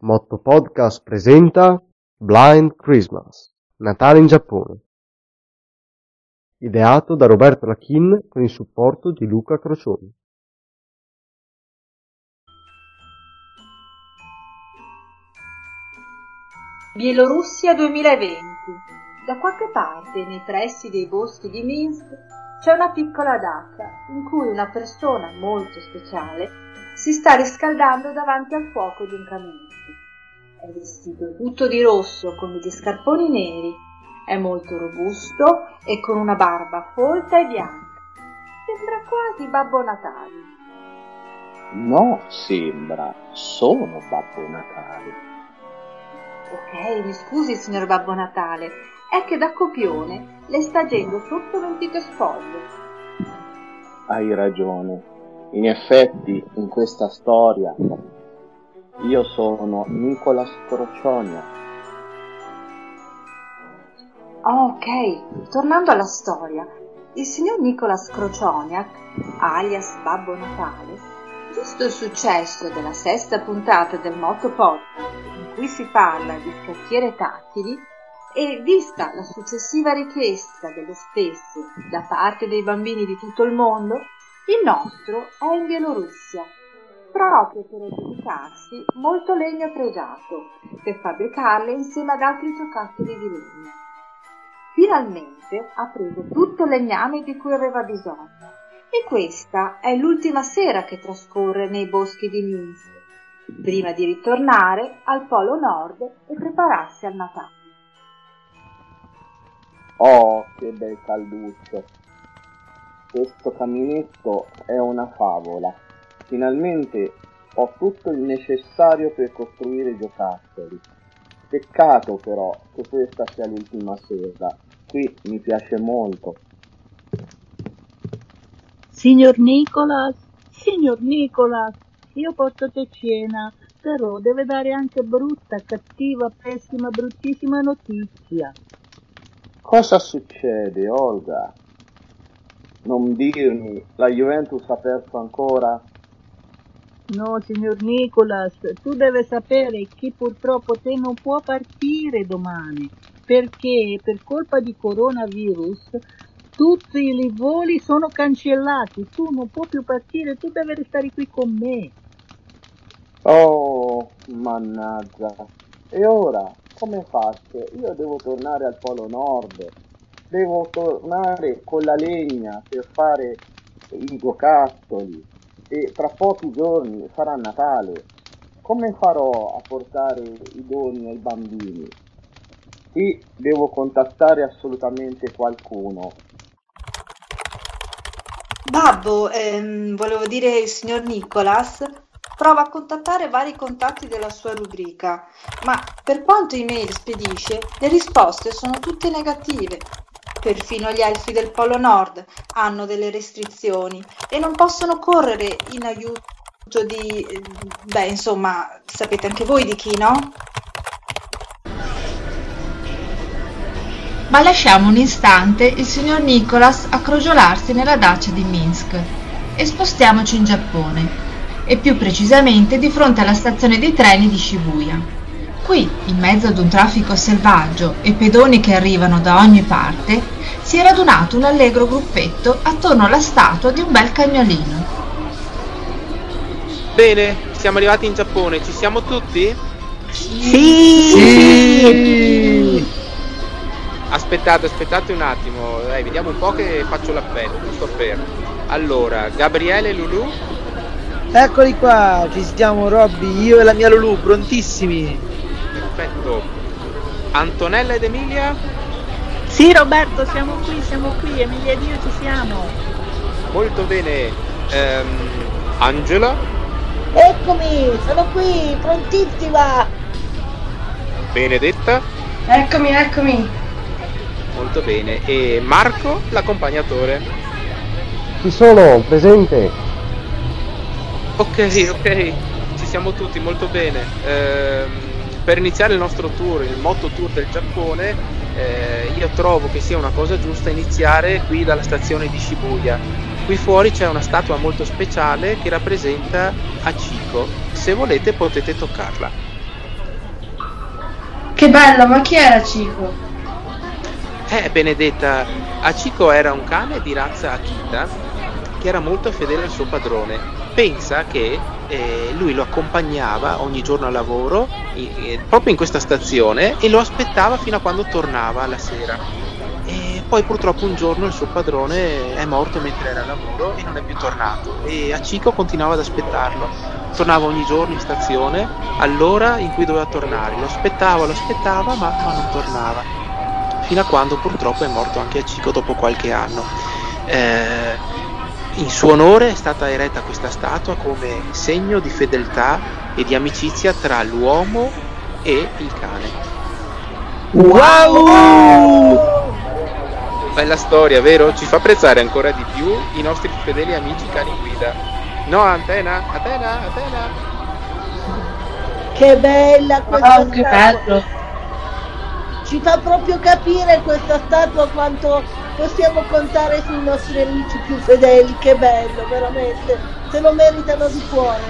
Motto Podcast presenta Blind Christmas, Natale in Giappone. Ideato da Roberto Lachin con il supporto di Luca Crocioni. Bielorussia 2020. Da qualche parte, nei pressi dei boschi di Minsk, c'è una piccola datta in cui una persona molto speciale si sta riscaldando davanti al fuoco di un camino. È vestito tutto di rosso con degli scarponi neri, è molto robusto e con una barba folta e bianca. Sembra quasi Babbo Natale. No, sembra, sono Babbo Natale. Ok, mi scusi, signor Babbo Natale, è che da copione le sta agendo sotto l'antico sfoglio. Hai ragione. In effetti, in questa storia, io sono Nicolas Crocionia. Ah, ok, tornando alla storia, il signor Nicolas Crocioniak, alias Babbo Natale, visto il successo della sesta puntata del Moto Podcast, in cui si parla di scacchiere tattili, e vista la successiva richiesta delle stesse da parte dei bambini di tutto il mondo, il nostro è in Bielorussia, proprio per aggiudicarsi molto legno pregiato, per fabbricarle insieme ad altri giocattoli di legno. Finalmente ha preso tutto il legname di cui aveva bisogno e questa è l'ultima sera che trascorre nei boschi di Minsk, prima di ritornare al Polo Nord e prepararsi al Natale. Oh, che bel calduccio! Questo caminetto è una favola. Finalmente ho tutto il necessario per costruire giocattoli. Peccato però che questa sia l'ultima sera. Qui mi piace molto. Signor Nicolas, signor Nicolas, io porto te cena, però deve dare anche brutta, cattiva, pessima, bruttissima notizia. Cosa succede, Olga? Non dirmi, la Juventus ha perso ancora? No, signor Nicolas, tu devi sapere che purtroppo te non può partire domani, perché per colpa di coronavirus tutti i voli sono cancellati, tu non puoi più partire, tu devi restare qui con me. Oh, mannaggia. E ora, come faccio? Io devo tornare al Polo Nord devo tornare con la legna per fare i giocattoli e tra pochi giorni sarà Natale. Come farò a portare i doni ai bambini? Qui devo contattare assolutamente qualcuno. Babbo, ehm, volevo dire il signor Nicolas, prova a contattare vari contatti della sua rubrica, ma per quanto email spedisce, le risposte sono tutte negative. Perfino gli elfi del Polo Nord hanno delle restrizioni e non possono correre in aiuto di... beh, insomma, sapete anche voi di chi, no? Ma lasciamo un istante il signor Nicholas a crogiolarsi nella dacia di Minsk e spostiamoci in Giappone, e più precisamente di fronte alla stazione dei treni di Shibuya. Qui, in mezzo ad un traffico selvaggio e pedoni che arrivano da ogni parte, si è radunato un allegro gruppetto attorno alla statua di un bel cagnolino. Bene, siamo arrivati in Giappone, ci siamo tutti? Sì! sì! Aspettate, aspettate un attimo, dai, vediamo un po' che faccio l'appello, giusto per. Allora, Gabriele e Lulu? Eccoli qua, ci siamo Robby, io e la mia Lulu, prontissimi perfetto. Antonella ed Emilia? Sì Roberto, siamo qui, siamo qui, Emilia ed io ci siamo. Molto bene. Ehm, Angela? Eccomi, sono qui, prontissima. Benedetta? Eccomi, eccomi. Molto bene. E Marco, l'accompagnatore? Ci sono, presente. Ok, ok, ci siamo tutti, molto bene. Ehm, per iniziare il nostro tour, il Moto Tour del Giappone, eh, io trovo che sia una cosa giusta iniziare qui dalla stazione di Shibuya. Qui fuori c'è una statua molto speciale che rappresenta Achiko. Se volete potete toccarla. Che bello, ma chi era Cico? Eh, Benedetta, Aciko era un cane di razza Akita che era molto fedele al suo padrone. Pensa che eh, lui lo accompagnava ogni giorno al lavoro, eh, proprio in questa stazione, e lo aspettava fino a quando tornava la sera. E poi purtroppo un giorno il suo padrone è morto mentre era al lavoro e non è più tornato. E Aciko continuava ad aspettarlo. Tornava ogni giorno in stazione all'ora in cui doveva tornare. Lo aspettava, lo aspettava, ma, ma non tornava. Fino a quando purtroppo è morto anche Aciko dopo qualche anno. Eh, in suo onore è stata eretta questa statua come segno di fedeltà e di amicizia tra l'uomo e il cane. Wow! Bella storia, vero? Ci fa apprezzare ancora di più i nostri fedeli amici cani guida. No, Antena, Atena, Atena. Che bella questa Oh, che bello. Ci fa proprio capire questa statua quanto possiamo contare sui nostri amici più fedeli. Che bello, veramente. Se lo meritano di cuore.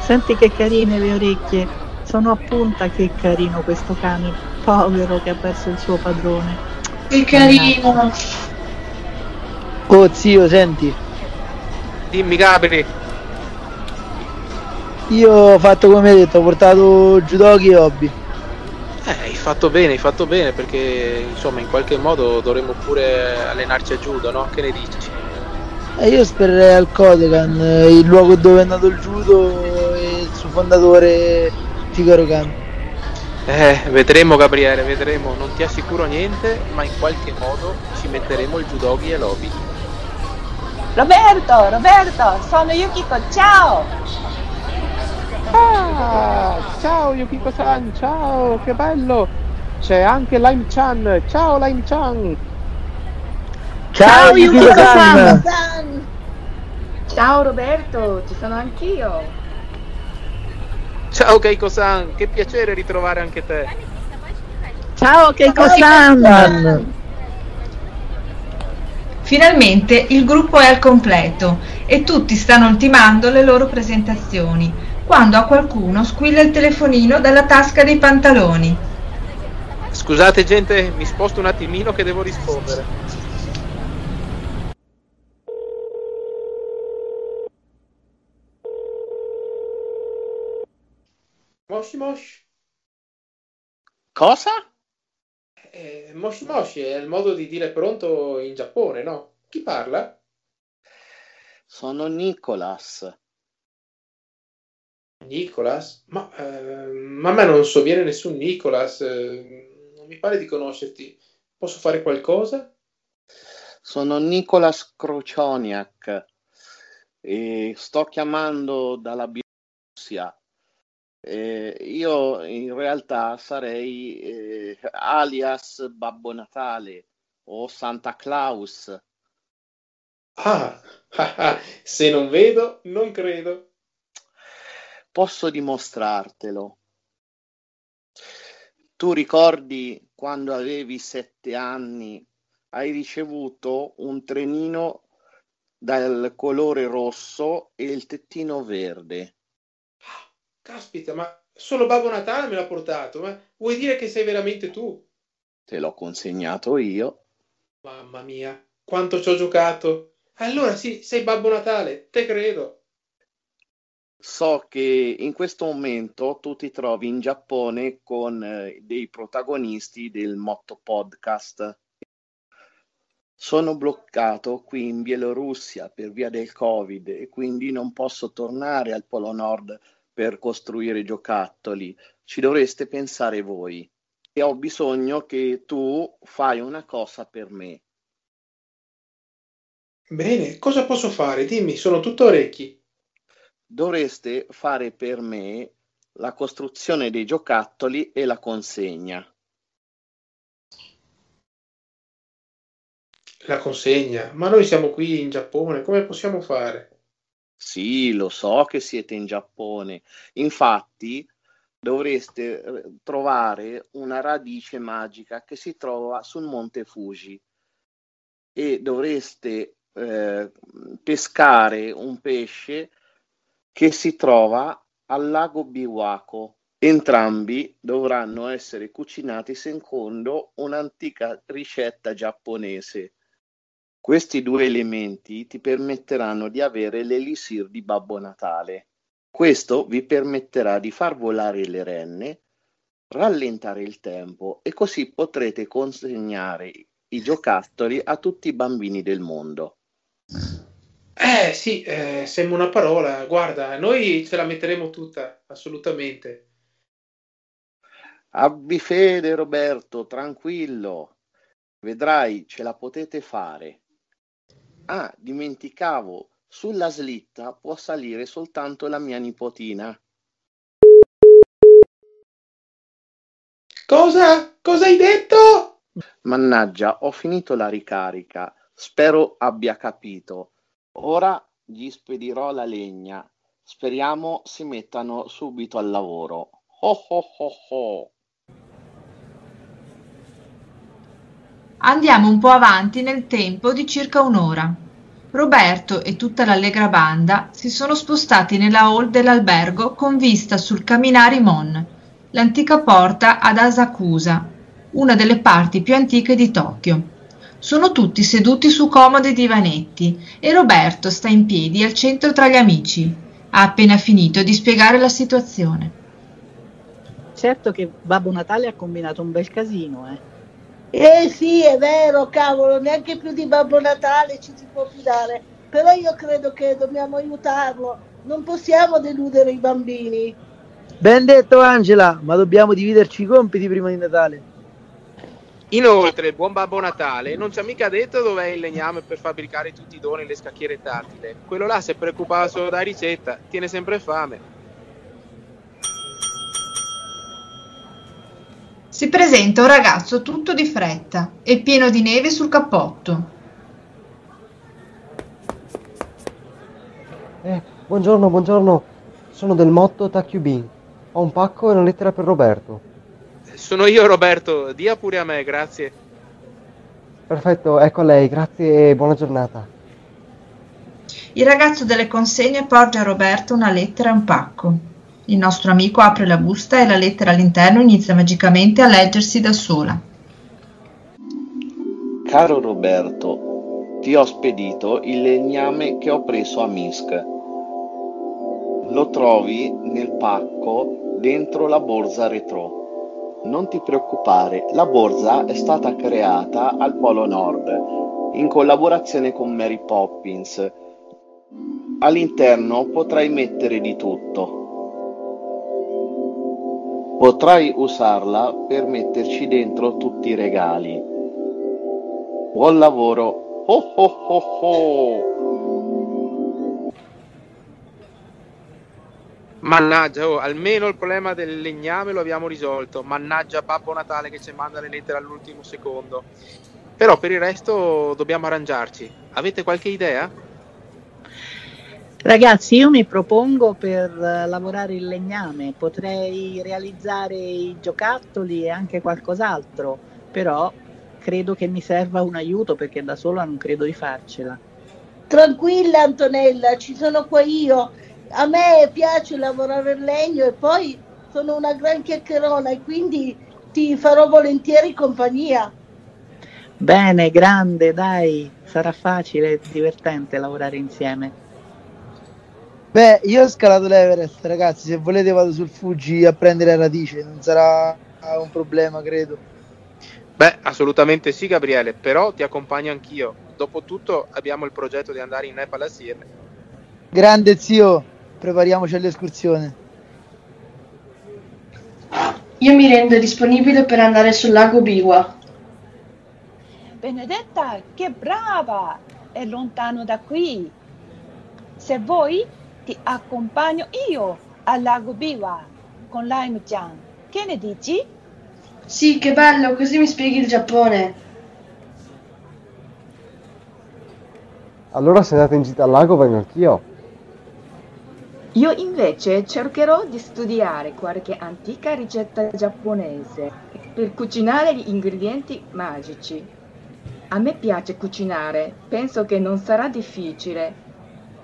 Senti che carine le orecchie. Sono a punta che carino questo cane. Povero che ha perso il suo padrone. Che carino. Oh zio, senti, Dimmi Gabri. io ho fatto come hai detto, ho portato judoki e hobby. Eh, hai fatto bene, hai fatto bene perché insomma in qualche modo dovremmo pure allenarci a judo, no? Che ne dici? E io spererei al Kodokan, eh, il luogo dove è nato il judo e il suo fondatore Figaro Khan. Eh, vedremo Gabriele, vedremo. Non ti assicuro niente, ma in qualche modo ci metteremo il judogi e l'obi. Roberto, Roberto, sono Yukiko, ciao! Ciao Yukiko-san, ciao, che bello! C'è anche Lime-chan, ciao Lime-chan! Ciao, Yukiko-san! San! Ciao Roberto, ci sono anch'io! Ciao Keiko-san, che piacere ritrovare anche te! Ciao Keiko-san! Finalmente il gruppo è al completo e tutti stanno ultimando le loro presentazioni, quando a qualcuno squilla il telefonino dalla tasca dei pantaloni. Scusate gente, mi sposto un attimino che devo rispondere. Moshi Moshi. Cosa? Eh, moshi Moshi è il modo di dire pronto in Giappone, no? Chi parla? Sono Nicolas. Nicolas? Ma, eh, ma a me non sovviene nessun Nicolas, eh, non mi pare di conoscerti. Posso fare qualcosa? Sono Nicolas Krocioniak e sto chiamando dalla Bielorussia. Eh, io in realtà sarei eh, alias Babbo Natale o Santa Claus. Ah, se non vedo, non credo. Posso dimostrartelo. Tu ricordi quando avevi sette anni, hai ricevuto un trenino dal colore rosso e il tettino verde. Caspita, ma solo Babbo Natale me l'ha portato, ma vuoi dire che sei veramente tu? Te l'ho consegnato io. Mamma mia, quanto ci ho giocato. Allora sì, sei Babbo Natale, te credo. So che in questo momento tu ti trovi in Giappone con eh, dei protagonisti del Motto Podcast. Sono bloccato qui in Bielorussia per via del Covid e quindi non posso tornare al Polo Nord per costruire giocattoli. Ci dovreste pensare voi. E ho bisogno che tu fai una cosa per me. Bene, cosa posso fare? Dimmi, sono tutto orecchi. Dovreste fare per me la costruzione dei giocattoli e la consegna. La consegna, ma noi siamo qui in Giappone, come possiamo fare? Sì, lo so che siete in Giappone. Infatti, dovreste eh, trovare una radice magica che si trova sul monte Fuji e dovreste eh, pescare un pesce che si trova al lago Biwako Entrambi dovranno essere cucinati secondo un'antica ricetta giapponese. Questi due elementi ti permetteranno di avere l'elisir di Babbo Natale. Questo vi permetterà di far volare le renne, rallentare il tempo e così potrete consegnare i giocattoli a tutti i bambini del mondo. Eh sì, eh, sembra una parola. Guarda, noi ce la metteremo tutta, assolutamente. Abbi fede Roberto, tranquillo. Vedrai, ce la potete fare. Ah, dimenticavo, sulla slitta può salire soltanto la mia nipotina. Cosa? Cosa hai detto? Mannaggia, ho finito la ricarica. Spero abbia capito. Ora gli spedirò la legna. Speriamo si mettano subito al lavoro. Ho ho ho ho. Andiamo un po' avanti nel tempo di circa un'ora. Roberto e tutta l'allegra banda si sono spostati nella hall dell'albergo con vista sul Kaminari Mon, l'antica porta ad Asakusa, una delle parti più antiche di Tokyo. Sono tutti seduti su comodi divanetti e Roberto sta in piedi al centro tra gli amici. Ha appena finito di spiegare la situazione. Certo che Babbo Natale ha combinato un bel casino, eh. Eh sì, è vero, cavolo, neanche più di Babbo Natale ci si può fidare. Però io credo che dobbiamo aiutarlo. Non possiamo deludere i bambini. Ben detto Angela, ma dobbiamo dividerci i compiti prima di Natale. Inoltre, il buon Babbo Natale non ci ha mica detto dov'è il legname per fabbricare tutti i doni e le scacchiere tattile. Quello là si è preoccupato solo della ricetta, tiene sempre fame. Si presenta un ragazzo tutto di fretta e pieno di neve sul cappotto. Eh, buongiorno, buongiorno. Sono del motto Takubin. Ho un pacco e una lettera per Roberto. Sono io Roberto, dia pure a me, grazie. Perfetto, ecco a lei, grazie e buona giornata. Il ragazzo delle consegne porge a Roberto una lettera e un pacco. Il nostro amico apre la busta e la lettera all'interno inizia magicamente a leggersi da sola. Caro Roberto, ti ho spedito il legname che ho preso a Minsk. Lo trovi nel pacco dentro la borsa retro. Non ti preoccupare, la borsa è stata creata al Polo Nord in collaborazione con Mary Poppins. All'interno potrai mettere di tutto. Potrai usarla per metterci dentro tutti i regali. Buon lavoro! Oh oh oh oh! Mannaggia, oh, almeno il problema del legname lo abbiamo risolto. Mannaggia Babbo Natale che ci manda le lettere all'ultimo secondo. Però per il resto dobbiamo arrangiarci. Avete qualche idea? Ragazzi, io mi propongo per eh, lavorare il legname, potrei realizzare i giocattoli e anche qualcos'altro, però credo che mi serva un aiuto perché da sola non credo di farcela. Tranquilla Antonella, ci sono qua io. A me piace lavorare il legno e poi sono una gran chiacchierona e quindi ti farò volentieri compagnia. Bene, grande, dai, sarà facile e divertente lavorare insieme. Beh, io ho scalato l'Everest, ragazzi. Se volete, vado sul Fuji a prendere la radice. Non sarà un problema, credo. Beh, assolutamente sì, Gabriele, però ti accompagno anch'io. Dopotutto abbiamo il progetto di andare in Nepal assieme. Grande zio, prepariamoci all'escursione. Io mi rendo disponibile per andare sul lago Biwa. Benedetta, che brava! È lontano da qui. Se vuoi, ti accompagno io al lago Biwa con Lime-chan. Che ne dici? Sì, che bello, così mi spieghi il Giappone. Allora se andate in gita al lago vengo anch'io. Io invece cercherò di studiare qualche antica ricetta giapponese per cucinare gli ingredienti magici. A me piace cucinare, penso che non sarà difficile.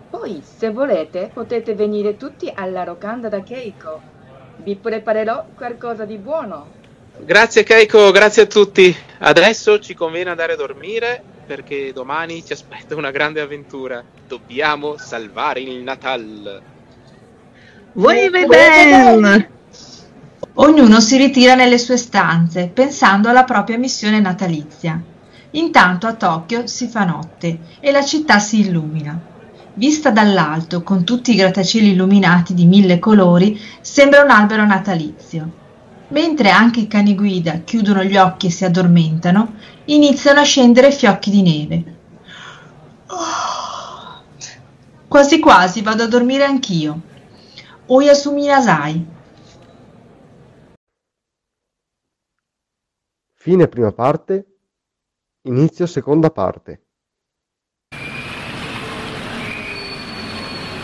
Poi, se volete, potete venire tutti alla locanda da Keiko. Vi preparerò qualcosa di buono. Grazie Keiko, grazie a tutti. Adesso ci conviene andare a dormire perché domani ci aspetta una grande avventura. Dobbiamo salvare il Natal. Voi bene! Ognuno si ritira nelle sue stanze, pensando alla propria missione natalizia. Intanto a Tokyo si fa notte e la città si illumina. Vista dall'alto, con tutti i grattacieli illuminati di mille colori, sembra un albero natalizio. Mentre anche i cani guida chiudono gli occhi e si addormentano, iniziano a scendere fiocchi di neve. Quasi quasi vado a dormire anch'io. Oyasumi Nasai. Fine prima parte, inizio seconda parte.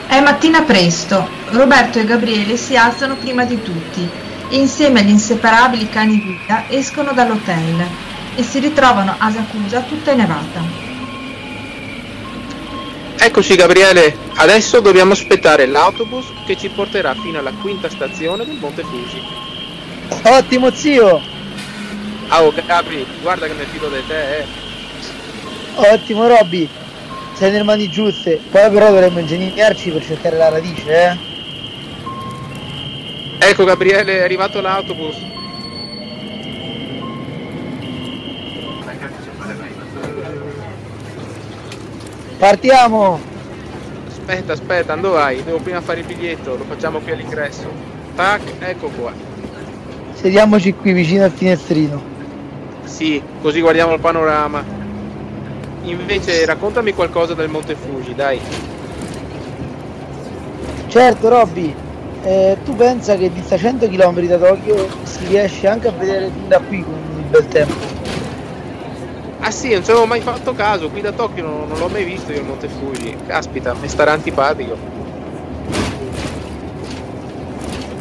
È mattina presto. Roberto e Gabriele si alzano prima di tutti e insieme agli inseparabili cani guida escono dall'hotel e si ritrovano a Sakusa tutta innevata. Eccoci Gabriele, adesso dobbiamo aspettare l'autobus che ci porterà fino alla quinta stazione del Monte Fuji. Ottimo zio! Oh Gabri, guarda che mi fido di te, eh. Ottimo Robby! Sei nelle mani giuste. Poi però dovremmo ingegnarci per cercare la radice, eh? Ecco Gabriele, è arrivato l'autobus. Partiamo! Aspetta, aspetta, dove vai? Devo prima fare il biglietto, lo facciamo qui all'ingresso. Tac, ecco qua. Sediamoci qui vicino al finestrino. Sì, così guardiamo il panorama. Invece raccontami qualcosa del Monte Fuji, dai. Certo Robby, eh, tu pensa che dista 100 km da Tokyo si riesce anche a vedere fin da qui con il bel tempo. Ah sì, non ci avevo mai fatto caso, qui da Tokyo non, non l'ho mai visto io il Monte Fuji. Caspita, mi starà antipatico.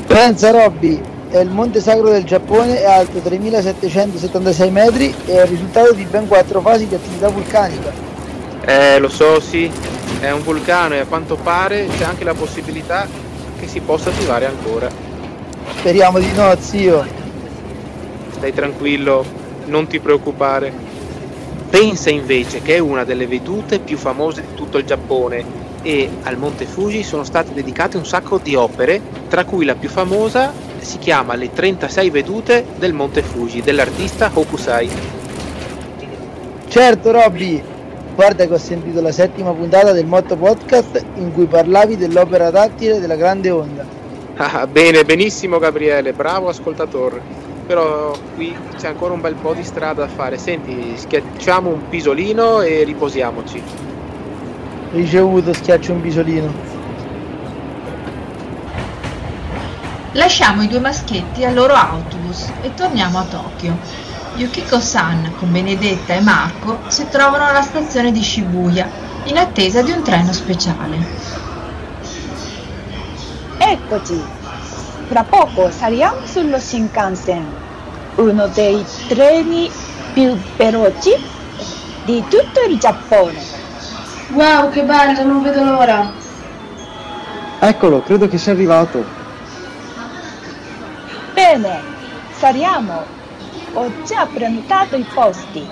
Pensa Robby, è il monte sacro del Giappone, è alto 3776 metri e è il risultato di ben quattro fasi di attività vulcanica. Eh, lo so, sì, è un vulcano e a quanto pare c'è anche la possibilità che si possa attivare ancora. Speriamo di no, zio. Stai tranquillo, non ti preoccupare. Pensa invece che è una delle vedute più famose di tutto il Giappone e al Monte Fuji sono state dedicate un sacco di opere, tra cui la più famosa si chiama Le 36 vedute del Monte Fuji dell'artista Hokusai. Certo Robby, guarda che ho sentito la settima puntata del Motto Podcast in cui parlavi dell'opera tattile della grande onda. Ah, bene, benissimo Gabriele, bravo ascoltatore. Però qui c'è ancora un bel po' di strada da fare. Senti, schiacciamo un pisolino e riposiamoci. Ricevuto, schiaccio un bisolino. Lasciamo i due maschietti al loro autobus e torniamo a Tokyo. Yukiko-san con Benedetta e Marco si trovano alla stazione di Shibuya in attesa di un treno speciale. Eccoci, fra poco saliamo sullo Shinkansen, uno dei treni più veloci di tutto il Giappone. Wow, che bello, non vedo l'ora. Eccolo, credo che sia arrivato. Bene, saliamo. Ho già prenotato i posti.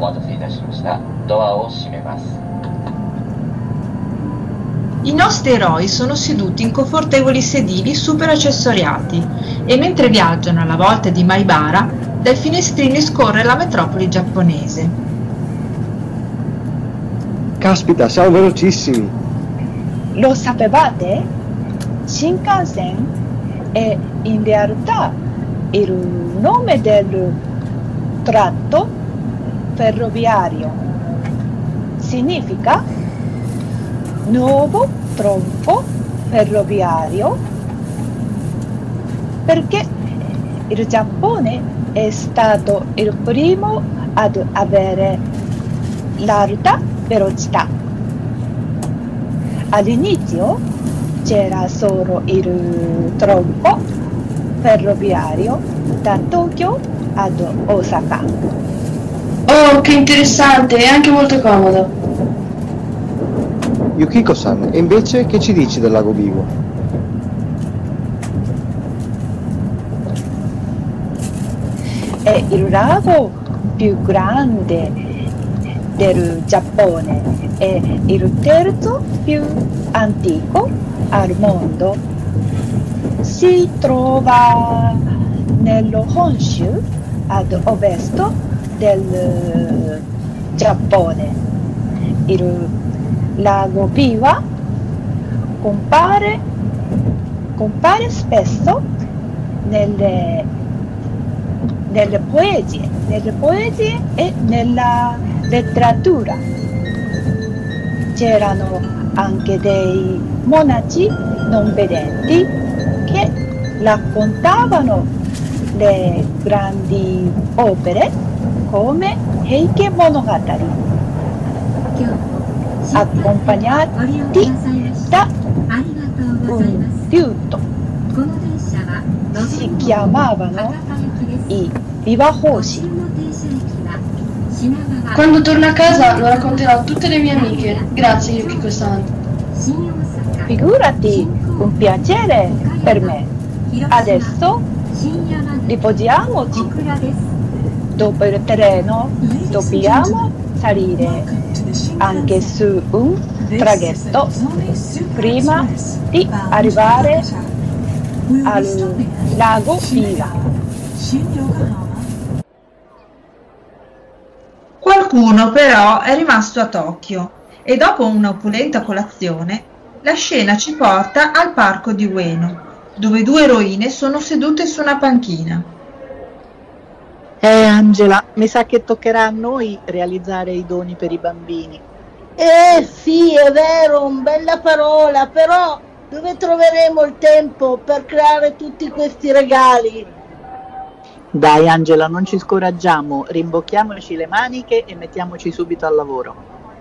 お待たせいたしました。ドアを閉めます。 I nostri eroi sono seduti in confortevoli sedili super accessoriati e mentre viaggiano alla volta di Maibara, dai finestrini scorre la metropoli giapponese. Caspita, siamo velocissimi. Lo sapevate? Shinkansen è in realtà il nome del tratto ferroviario. Significa nuovo tronco ferroviario perché il Giappone è stato il primo ad avere l'alta velocità. All'inizio c'era solo il tronco ferroviario da Tokyo ad Osaka. Oh, che interessante e anche molto comodo. Yukiko-san, e invece che ci dici del lago vivo? È il lago più grande del Giappone e il terzo più antico al mondo. Si trova nello Honshu ad ovest del Giappone. Il lago Biwa compare, compare spesso nelle, nelle poesie, nelle poesie e nella letteratura. C'erano anche dei monaci non vedenti che raccontavano le grandi opere come Heike Monogatari, accompagnati da un fiuto. Si chiamavano i Biwahoshi. Quando torno a casa lo racconterò a tutte le mie amiche. Grazie Yukiko-san. Figurati, un piacere per me. Adesso riposiamoci. Dopo il treno dobbiamo salire anche su un traghetto prima di arrivare al lago Biwa. Qualcuno però è rimasto a Tokyo e dopo un'opulenta colazione la scena ci porta al parco di Ueno, dove due eroine sono sedute su una panchina. Eh Angela, mi sa che toccherà a noi realizzare i doni per i bambini. Eh sì, è vero, bella parola, però dove troveremo il tempo per creare tutti questi regali? Dai Angela, non ci scoraggiamo, rimbocchiamoci le maniche e mettiamoci subito al lavoro.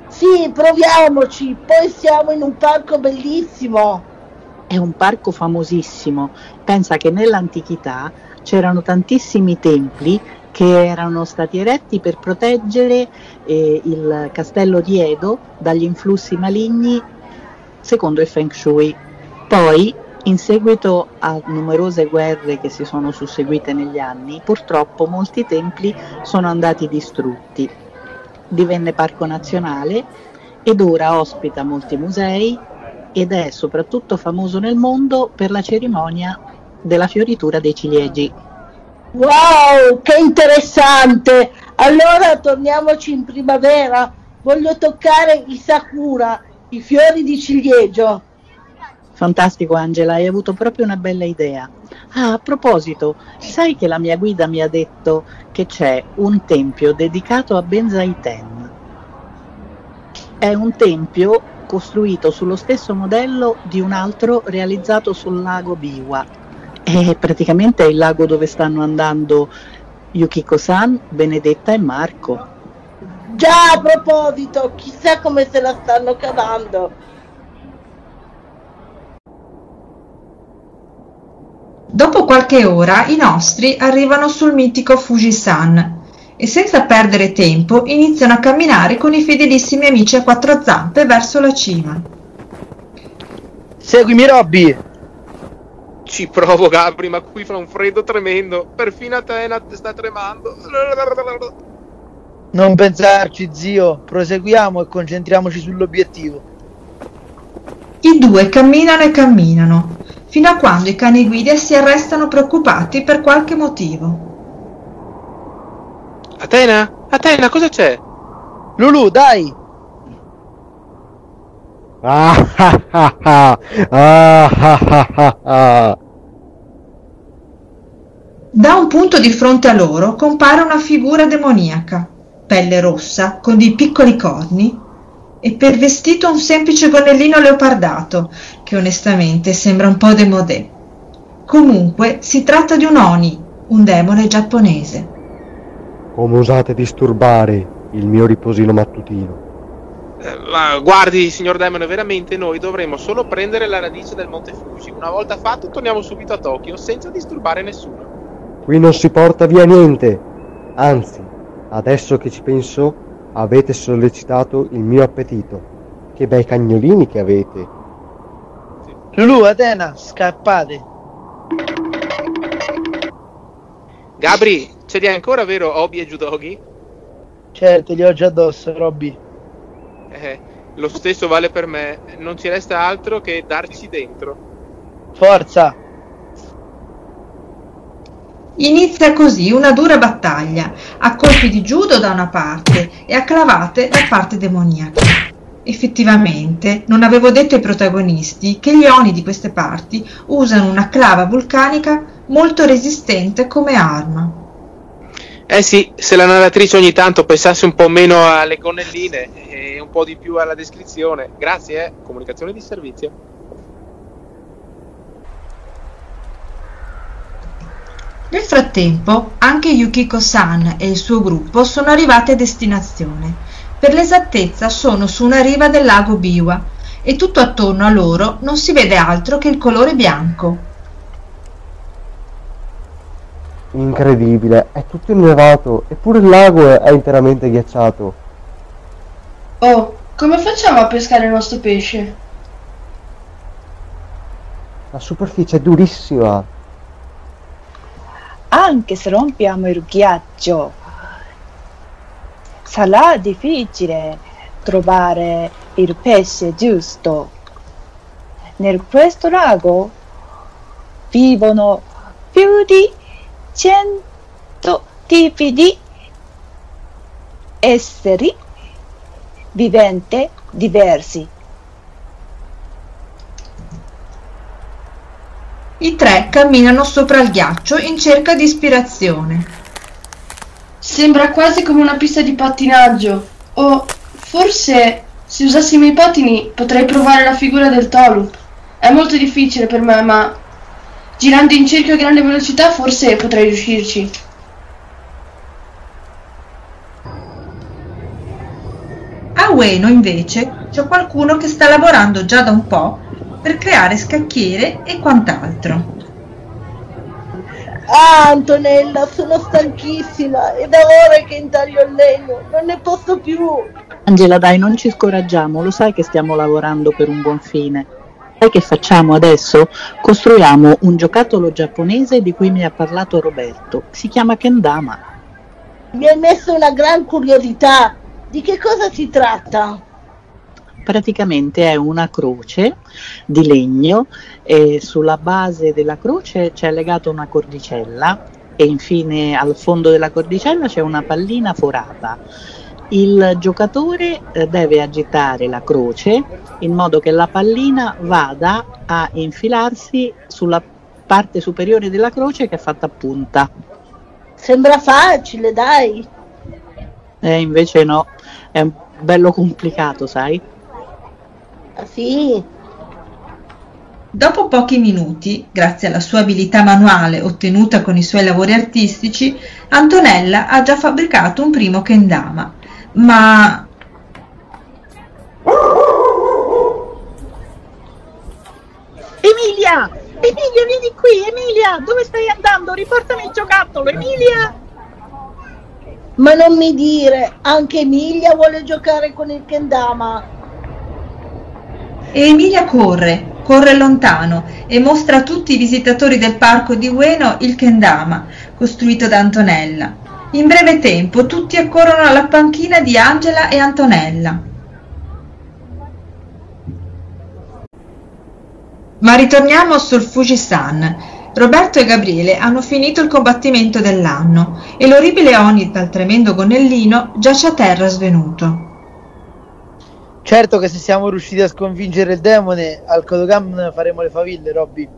Sì, proviamoci, poi siamo in un parco bellissimo. È un parco famosissimo. Pensa che nell'antichità c'erano tantissimi templi che erano stati eretti per proteggere eh, il castello di Edo dagli influssi maligni secondo il Feng Shui. Poi, in seguito a numerose guerre che si sono susseguite negli anni, purtroppo molti templi sono andati distrutti. Divenne parco nazionale ed ora ospita molti musei ed è soprattutto famoso nel mondo per la cerimonia della fioritura dei ciliegi. Wow, che interessante! Allora torniamoci in primavera. Voglio toccare i sakura, i fiori di ciliegio. Fantastico Angela, hai avuto proprio una bella idea. Ah, a proposito, sai che la mia guida mi ha detto che c'è un tempio dedicato a Benzaiten. È un tempio costruito sullo stesso modello di un altro realizzato sul lago Biwa. È praticamente il lago dove stanno andando Yukiko-san, Benedetta e Marco. Già, a proposito, chissà come se la stanno cavando. Dopo qualche ora i nostri arrivano sul mitico Fujisan e senza perdere tempo iniziano a camminare con i fedelissimi amici a quattro zampe verso la cima. Seguimi Robby! Ci provo Gabri, ma qui fa un freddo tremendo. Perfino Atena sta tremando. Non pensarci, zio, proseguiamo e concentriamoci sull'obiettivo. I due camminano e camminano, fino a quando i cani guida si arrestano preoccupati per qualche motivo. Atena? Atena, cosa c'è? Lulu, dai! Ah ah ah ah ah ah ah ah. Da un punto di fronte a loro compare una figura demoniaca, pelle rossa, con dei piccoli corni e per vestito un semplice gonnellino leopardato, che onestamente sembra un po' démodé. Comunque si tratta di un Oni, un demone giapponese. Come osate disturbare il mio riposino mattutino? Eh, ma guardi, signor Demone, veramente noi dovremmo solo prendere la radice del Monte Fuji. Una volta fatto, torniamo subito a Tokyo senza disturbare nessuno. Qui non si porta via niente. Anzi, adesso che ci penso, avete sollecitato il mio appetito. Che bei cagnolini che avete. Lulu, Atena, scappate! Gabri, Ce li hai ancora, vero, Obi e Judogi? Certo, li ho già addosso, Robby. Eh, lo stesso vale per me. Non ci resta altro che darci dentro. Forza! Inizia così una dura battaglia, a colpi di judo da una parte e a clavate da parte demoniaca. Effettivamente, non avevo detto ai protagonisti che gli oni di queste parti usano una clava vulcanica molto resistente come arma. Eh sì, se la narratrice ogni tanto pensasse un po' meno alle gonnelline e un po' di più alla descrizione. Grazie, eh. Comunicazione di servizio. Nel frattempo, anche Yukiko-san e il suo gruppo sono arrivati a destinazione. Per l'esattezza sono su una riva del lago Biwa e tutto attorno a loro non si vede altro che il colore bianco. Incredibile, è tutto innevato, eppure il lago è interamente ghiacciato. Oh, come facciamo a pescare il nostro pesce? La superficie è durissima. Anche se rompiamo il ghiaccio, sarà difficile trovare il pesce giusto. Nel questo lago vivono più di 100 tipi di esseri viventi diversi. I tre camminano sopra il ghiaccio in cerca di ispirazione. Sembra quasi come una pista di pattinaggio. O forse se usassimo i pattini potrei provare la figura del Tolup. È molto difficile per me, ma girando in cerchio a grande velocità forse potrei riuscirci. A Ueno invece c'è qualcuno che sta lavorando già da un po' per creare scacchiere e quant'altro. Ah, Antonella, sono stanchissima. È da ore che intaglio il legno. Non ne posso più. Angela, dai, non ci scoraggiamo. Lo sai che stiamo lavorando per un buon fine. Sai che facciamo adesso? Costruiamo un giocattolo giapponese di cui mi ha parlato Roberto. Si chiama Kendama. Mi hai messo una gran curiosità. Di che cosa si tratta? Praticamente è una croce di legno e sulla base della croce c'è legata una cordicella e infine al fondo della cordicella c'è una pallina forata. Il giocatore eh, deve agitare la croce in modo che la pallina vada a infilarsi sulla parte superiore della croce che è fatta a punta. Sembra facile, dai. E invece no, è bello complicato, sai? Sì. Dopo pochi minuti, grazie alla sua abilità manuale ottenuta con i suoi lavori artistici, Antonella ha già fabbricato un primo kendama. Ma Emilia! Emilia, vieni qui! Emilia! Dove stai andando? Riportami il giocattolo, Emilia! Ma non mi dire, anche Emilia vuole giocare con il kendama. E Emilia corre, corre lontano e mostra a tutti i visitatori del parco di Ueno il kendama, costruito da Antonella. In breve tempo tutti accorrono alla panchina di Angela e Antonella. Ma ritorniamo sul Fujisan. Roberto e Gabriele hanno finito il combattimento dell'anno e l'orribile Oni dal tremendo gonnellino giace a terra svenuto. Certo che se siamo riusciti a sconfiggere il demone, al Kodokan faremo le faville, Robby.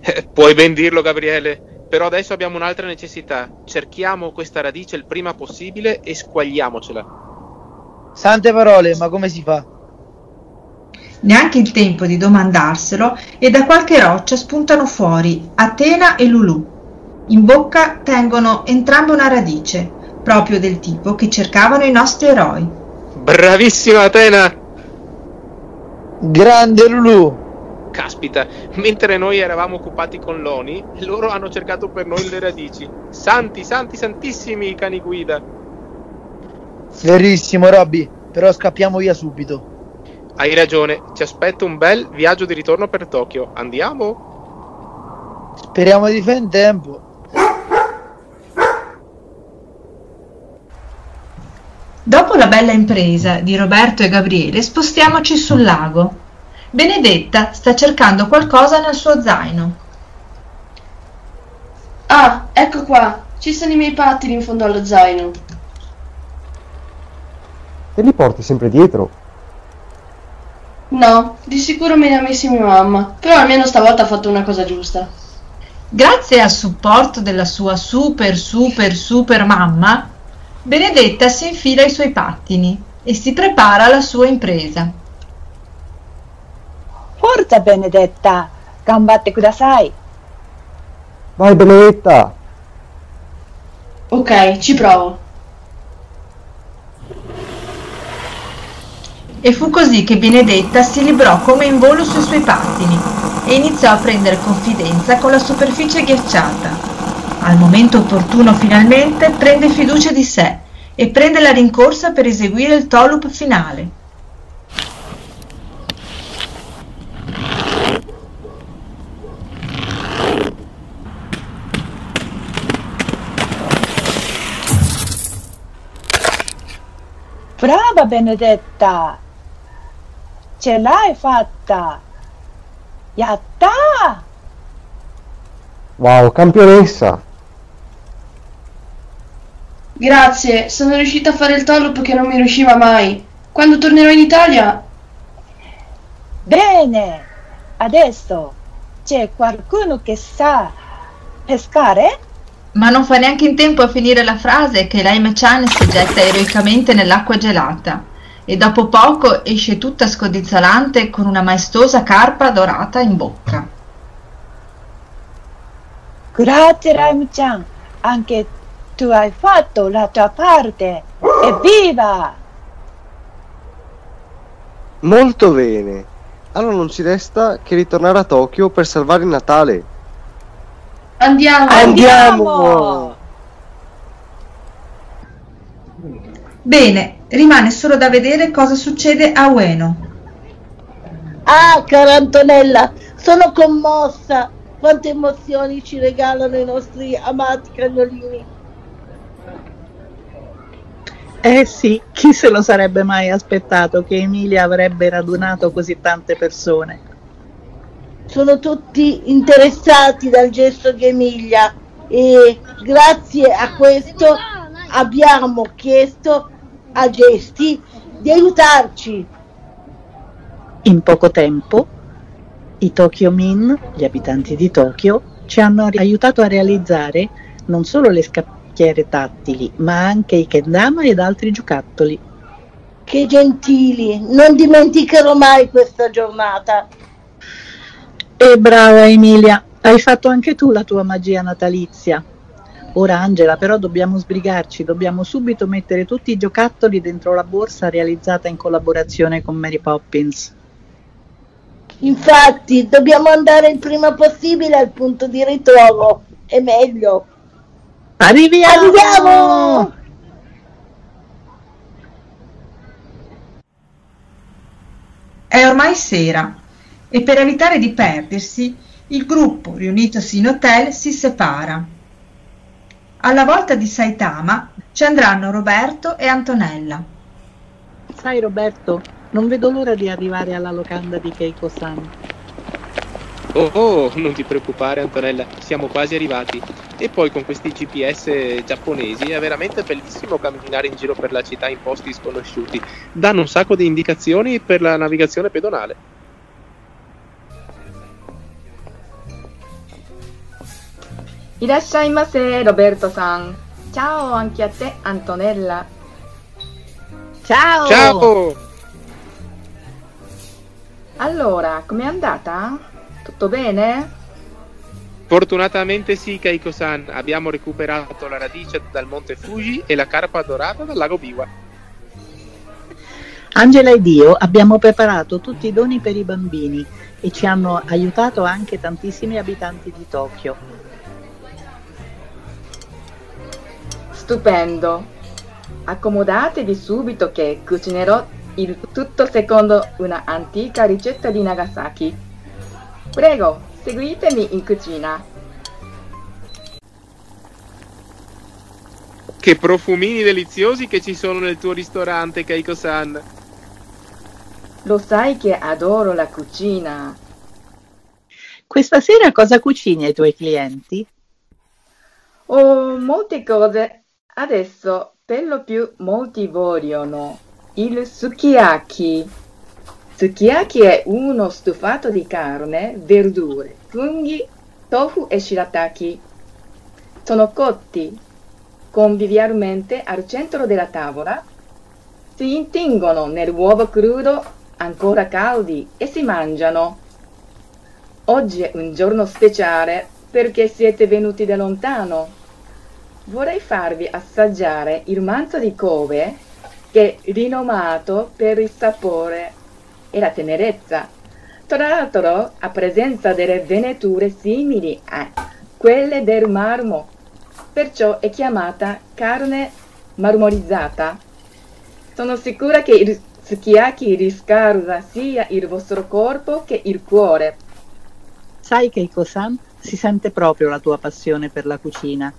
Eh, Puoi ben dirlo, Gabriele. Però adesso abbiamo un'altra necessità. Cerchiamo questa radice il prima possibile e squagliamocela. Sante parole, ma come si fa? Neanche il tempo di domandarselo e da qualche roccia spuntano fuori Atena e Lulù. In bocca tengono entrambe una radice, proprio del tipo che cercavano i nostri eroi. Bravissima Atena! Grande Lulu! Caspita, mentre noi eravamo occupati con l'Oni, loro hanno cercato per noi le radici. Santi, santi, santissimi cani guida. Verissimo, Robby, però scappiamo via subito. Hai ragione, ci aspetta un bel viaggio di ritorno per Tokyo. Andiamo? Speriamo di fare in tempo. La bella impresa di Roberto e Gabriele, spostiamoci sul lago. Benedetta sta cercando qualcosa nel suo zaino. Ah, ecco qua. Ci sono i miei pattini in fondo allo zaino. Te li porti sempre dietro? No, di sicuro me li ha messi mia mamma. Però almeno stavolta ha fatto una cosa giusta. Grazie al supporto della sua super super super mamma, Benedetta si infila i suoi pattini e si prepara alla sua impresa. Forza Benedetta, gambatte kudasai. Vai Benedetta! Ok, ci provo. E fu così che Benedetta si librò come in volo sui suoi pattini e iniziò a prendere confidenza con la superficie ghiacciata. Al momento opportuno finalmente prende fiducia di sé e prende la rincorsa per eseguire il tolup finale. Brava Benedetta! Ce l'hai fatta! Yatta! Wow, campionessa! Grazie, sono riuscita a fare il tolup che non mi riusciva mai. Quando tornerò in Italia... Bene! Adesso c'è qualcuno che sa pescare? Ma non fa neanche in tempo a finire la frase che Laime-chan si getta eroicamente nell'acqua gelata e dopo poco esce tutta scodinzolante con una maestosa carpa dorata in bocca. Grazie Raim-chan, anche tu hai fatto la tua parte. Evviva! Molto bene! Allora non ci resta che ritornare a Tokyo per salvare il Natale. Andiamo! Andiamo! Bene, rimane solo da vedere cosa succede a Ueno. Ah, cara Antonella, sono commossa. Quante emozioni ci regalano i nostri amati cagnolini. Eh sì, chi se lo sarebbe mai aspettato che Emilia avrebbe radunato così tante persone? Sono tutti interessati dal gesto di Emilia e grazie a questo abbiamo chiesto a Gesti di aiutarci. In poco tempo i Tokyo Min, gli abitanti di Tokyo, ci hanno aiutato a realizzare non solo le scacchiere tattili, ma anche i kendama ed altri giocattoli. Che gentili, non dimenticherò mai questa giornata. E brava Emilia, hai fatto anche tu la tua magia natalizia. Ora Angela, però dobbiamo sbrigarci, dobbiamo subito mettere tutti i giocattoli dentro la borsa realizzata in collaborazione con Mary Poppins. Infatti, dobbiamo andare il prima possibile al punto di ritrovo. È meglio. Arriviamo! Arriviamo! È ormai sera e per evitare di perdersi il gruppo riunitosi in hotel si separa. Alla volta di Saitama ci andranno Roberto e Antonella. Sai Roberto, non vedo l'ora di arrivare alla locanda di Keiko-san. Oh, oh, non ti preoccupare Antonella, siamo quasi arrivati. E poi con questi GPS giapponesi è veramente bellissimo camminare in giro per la città in posti sconosciuti. Danno un sacco di indicazioni per la navigazione pedonale. Irashaimase, Roberto-san. Ciao anche a te, Antonella. Ciao! Ciao! Allora, com'è andata? Tutto bene? Fortunatamente sì, Keiko-san, abbiamo recuperato la radice dal monte Fuji e la carpa dorata dal lago Biwa. Angela ed io abbiamo preparato tutti i doni per i bambini e ci hanno aiutato anche tantissimi abitanti di Tokyo. Stupendo. Accomodatevi subito che cucinerò il tutto secondo una antica ricetta di Nagasaki. Prego, seguitemi in cucina. Che profumini deliziosi che ci sono nel tuo ristorante, Keiko-san. Lo sai che adoro la cucina. Questa sera cosa cucini ai tuoi clienti? Oh, molte cose. Adesso, per lo più, molti vogliono il sukiyaki. Sukiyaki è uno stufato di carne, verdure, funghi, tofu e shirataki. Sono cotti convivialmente al centro della tavola, si intingono nell'uovo crudo ancora caldi e si mangiano. Oggi è un giorno speciale perché siete venuti da lontano. Vorrei farvi assaggiare il manzo di Kobe che è rinomato per il sapore e la tenerezza. Tra l'altro ha presenza delle veneture simili a quelle del marmo, perciò è chiamata carne marmorizzata. Sono sicura che il sukiyaki riscalda sia il vostro corpo che il cuore. Sai Keiko-san, si sente proprio la tua passione per la cucina.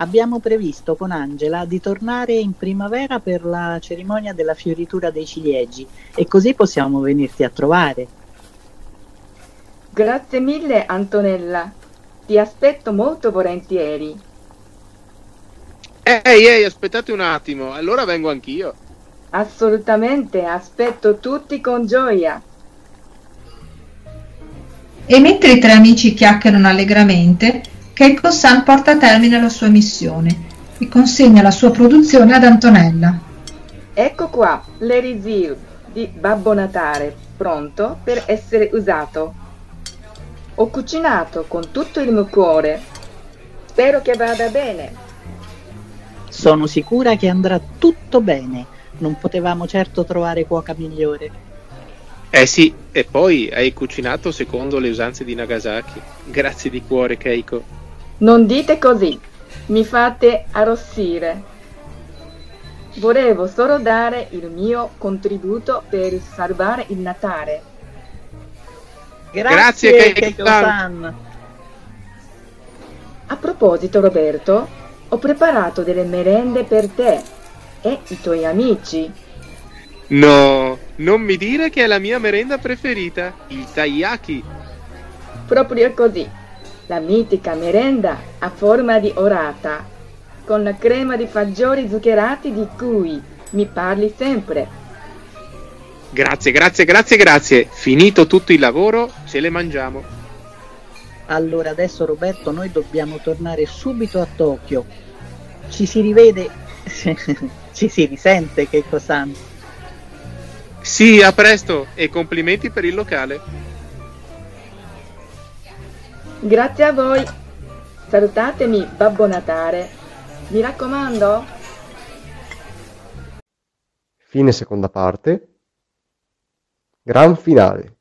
Abbiamo previsto con Angela di tornare in primavera per la cerimonia della fioritura dei ciliegi e così possiamo venirti a trovare. Grazie mille Antonella, ti aspetto molto volentieri. Ehi, ehi, aspettate un attimo, allora vengo anch'io. Assolutamente, aspetto tutti con gioia. E mentre i tre amici chiacchierano allegramente, Keiko-san porta a termine la sua missione e consegna la sua produzione ad Antonella. Ecco qua l'erisir di Babbo Natale, pronto per essere usato. Ho cucinato con tutto il mio cuore. Spero che vada bene. Sono sicura che andrà tutto bene. Non potevamo certo trovare cuoca migliore. Eh sì, e poi hai cucinato secondo le usanze di Nagasaki. Grazie di cuore, Keiko. Non dite così, mi fate arrossire. Volevo solo dare il mio contributo per salvare il Natale. Grazie, Grazie Keiko-san. A proposito, Roberto, ho preparato delle merende per te e i tuoi amici. No, non mi dire che è la mia merenda preferita, il taiyaki. Proprio così, la mitica merenda a forma di orata, con la crema di fagioli zuccherati di cui mi parli sempre. Grazie, grazie, grazie, grazie. Finito tutto il lavoro, ce le mangiamo. Allora adesso Roberto noi dobbiamo tornare subito a Tokyo. Ci si rivede, ci si risente Keiko-san. Sì, a presto e complimenti per il locale. Grazie a voi. Salutatemi, Babbo Natale. Mi raccomando. Fine seconda parte. Gran finale.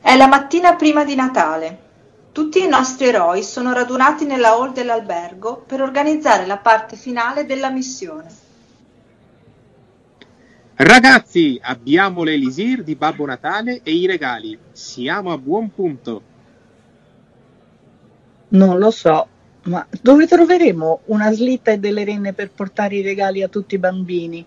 È la mattina prima di Natale. Tutti i nostri eroi sono radunati nella hall dell'albergo per organizzare la parte finale della missione. Ragazzi, abbiamo l'elisir di Babbo Natale e i regali. Siamo a buon punto. Non lo so, ma dove troveremo una slitta e delle renne per portare i regali a tutti i bambini?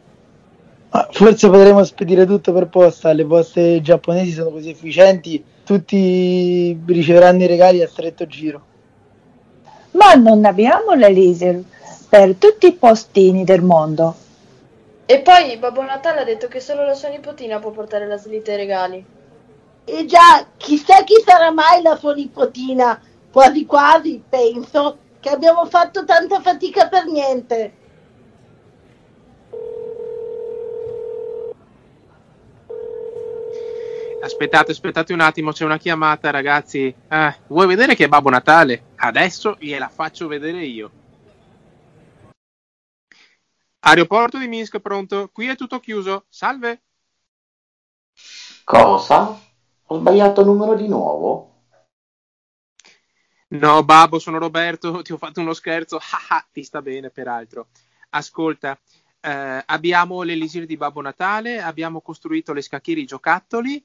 Ma forse potremo spedire tutto per posta, le poste giapponesi sono così efficienti, tutti riceveranno i regali a stretto giro. Ma non abbiamo l'Elysir per tutti i postini del mondo. E poi Babbo Natale ha detto che solo la sua nipotina può portare la slitta ai regali. E già, chissà chi sarà mai la sua nipotina. Quasi quasi, penso, che abbiamo fatto tanta fatica per niente. Aspettate, aspettate un attimo, c'è una chiamata, ragazzi. Eh, vuoi vedere che è Babbo Natale? Adesso gliela faccio vedere io. Aeroporto di Minsk pronto, qui è tutto chiuso. Salve. Cosa? Ho sbagliato numero di nuovo? No, babbo, sono Roberto, ti ho fatto uno scherzo. Ah, ah, ti sta bene, peraltro. Ascolta, eh, abbiamo l'elisir di Babbo Natale, abbiamo costruito le scacchiere giocattoli,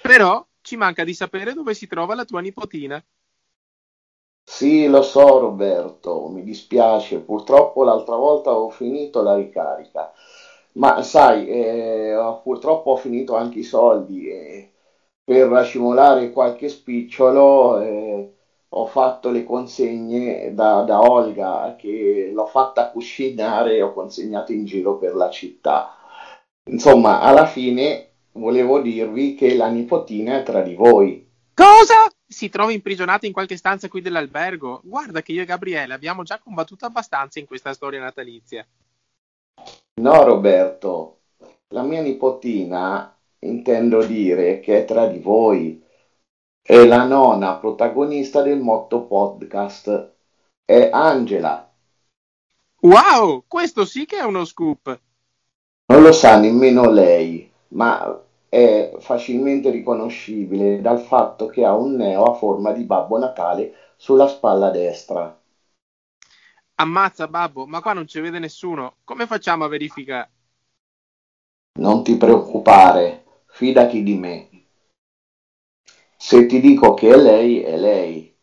però ci manca di sapere dove si trova la tua nipotina. Sì, lo so Roberto, mi dispiace, purtroppo l'altra volta ho finito la ricarica, ma sai, eh, purtroppo ho finito anche i soldi e per racimolare qualche spicciolo eh, ho fatto le consegne da, da Olga che l'ho fatta cucinare e ho consegnato in giro per la città. Insomma, alla fine volevo dirvi che la nipotina è tra di voi. Cosa? Si trova imprigionata in qualche stanza qui dell'albergo? Guarda che io e Gabriele abbiamo già combattuto abbastanza in questa storia natalizia. No, Roberto, la mia nipotina, intendo dire che è tra di voi. È la nona protagonista del Motto Podcast. È Angela. Wow, questo sì che è uno scoop. Non lo sa nemmeno lei, ma è facilmente riconoscibile dal fatto che ha un neo a forma di Babbo Natale sulla spalla destra. Ammazza, babbo, ma qua non ci vede nessuno. Come facciamo a verificare? Non ti preoccupare, fidati di me. Se ti dico che è lei, è lei.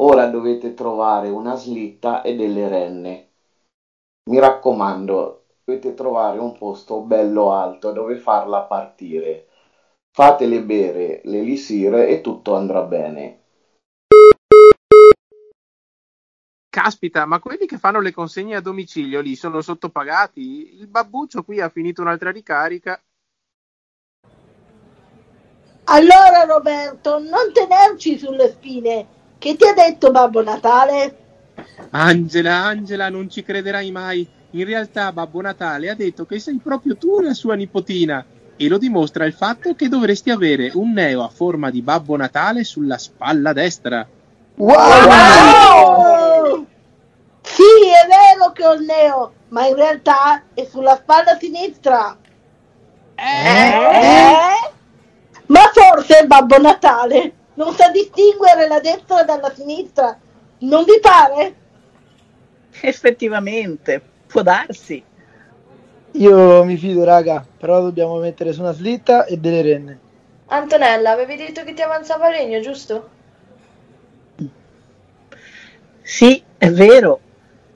Ora dovete trovare una slitta e delle renne. Mi raccomando, dovete trovare un posto bello alto dove farla partire. Fatele bere l'elisir e tutto andrà bene. Caspita, ma quelli che fanno le consegne a domicilio lì sono sottopagati? Il babbuccio qui ha finito un'altra ricarica. Allora Roberto, non tenerci sulle spine. Che ti ha detto Babbo Natale? Angela, Angela, non ci crederai mai. In realtà Babbo Natale ha detto che sei proprio tu la sua nipotina e lo dimostra il fatto che dovresti avere un neo a forma di Babbo Natale sulla spalla destra. Wow! Sì, è vero che ho il neo, ma in realtà è sulla spalla sinistra. Eh? Ma forse Babbo Natale non sa distinguere la destra dalla sinistra. Non vi pare? Effettivamente, può darsi. Io mi fido, raga, però dobbiamo mettere su una slitta e delle renne. Antonella, avevi detto che ti avanzava legno, giusto? Sì, è vero.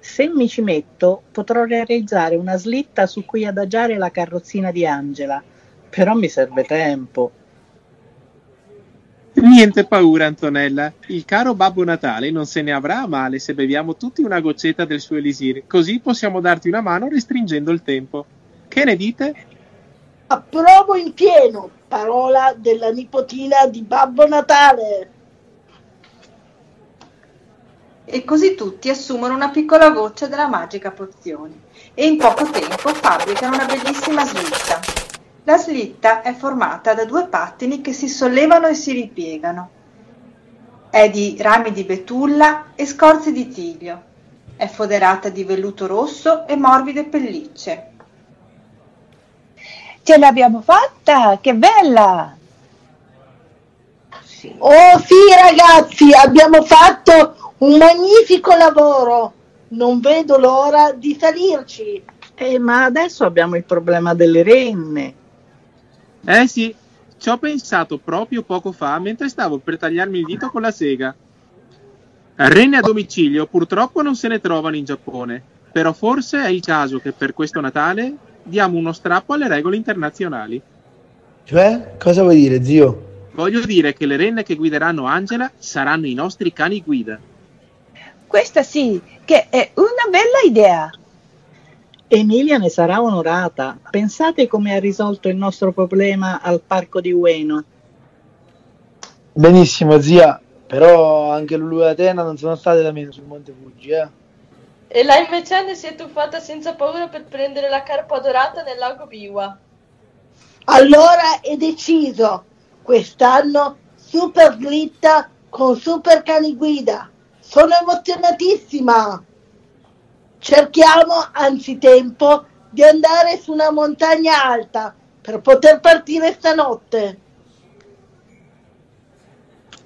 Se mi ci metto, potrò realizzare una slitta su cui adagiare la carrozzina di Angela. Però mi serve tempo. Niente paura, Antonella. Il caro Babbo Natale non se ne avrà a male se beviamo tutti una goccetta del suo elisir, così possiamo darti una mano restringendo il tempo. Che ne dite? Approvo in pieno, parola della nipotina di Babbo Natale. E così tutti assumono una piccola goccia della magica pozione e in poco tempo fabbricano una bellissima slitta. La slitta è formata da due pattini che si sollevano e si ripiegano. È di rami di betulla e scorze di tiglio. È foderata di velluto rosso e morbide pellicce. Ce l'abbiamo fatta, che bella! Oh sì ragazzi, abbiamo fatto un magnifico lavoro. Non vedo l'ora di salirci. Eh, ma adesso abbiamo il problema delle renne. Eh sì, ci ho pensato proprio poco fa mentre stavo per tagliarmi il dito con la sega. Renne a domicilio purtroppo non se ne trovano in Giappone, però forse è il caso che per questo Natale diamo uno strappo alle regole internazionali. Cioè, cosa vuoi dire, zio? Voglio dire che le renne che guideranno Angela saranno i nostri cani guida. Questa sì, che è una bella idea. Emilia ne sarà onorata. Pensate come ha risolto il nostro problema al parco di Ueno. Benissimo, zia, però anche Lulu e Atena non sono state da meno sul Monte Fuji, eh. E là invece ne si è tuffata senza paura per prendere la carpa dorata nel lago Biwa. Allora è deciso. Quest'anno super slitta con super cani guida. Sono emozionatissima. Cerchiamo anzitempo di andare su una montagna alta per poter partire stanotte.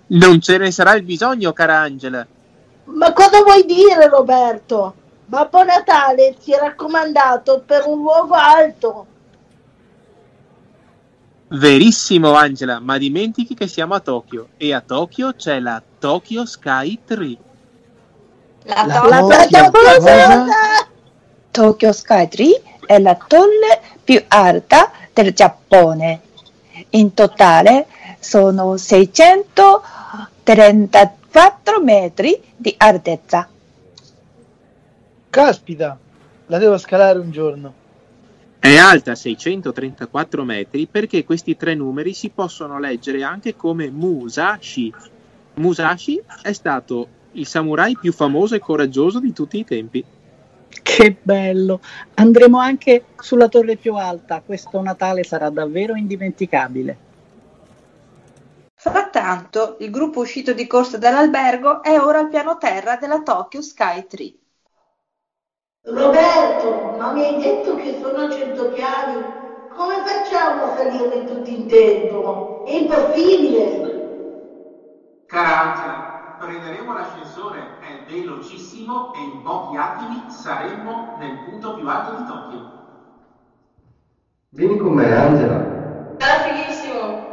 Non ce ne sarà il bisogno, cara Angela. Ma cosa vuoi dire, Roberto? Babbo Natale si è raccomandato per un luogo alto. Verissimo, Angela, ma dimentichi che siamo a Tokyo e a Tokyo c'è la Tokyo Sky Tree. La, La torre torre giapponese! Tokyo Skytree è la torre più alta del Giappone. In totale sono 634 metri di altezza. Caspita, la devo scalare un giorno. È alta 634 metri perché questi tre numeri si possono leggere anche come Musashi. Musashi è stato il samurai più famoso e coraggioso di tutti i tempi. Che bello! Andremo anche sulla torre più alta. Questo Natale sarà davvero indimenticabile. Frattanto, il gruppo uscito di corsa dall'albergo è ora al piano terra della Tokyo Sky Tree. Roberto, ma mi hai detto che sono a 100 piani? Come facciamo a salire tutti in tempo? È impossibile! Cara Angela, prenderemo l'ascensore, è velocissimo e in pochi attimi saremmo nel punto più alto di Tokyo. Vieni con me, Angela. Sarà fighissimo!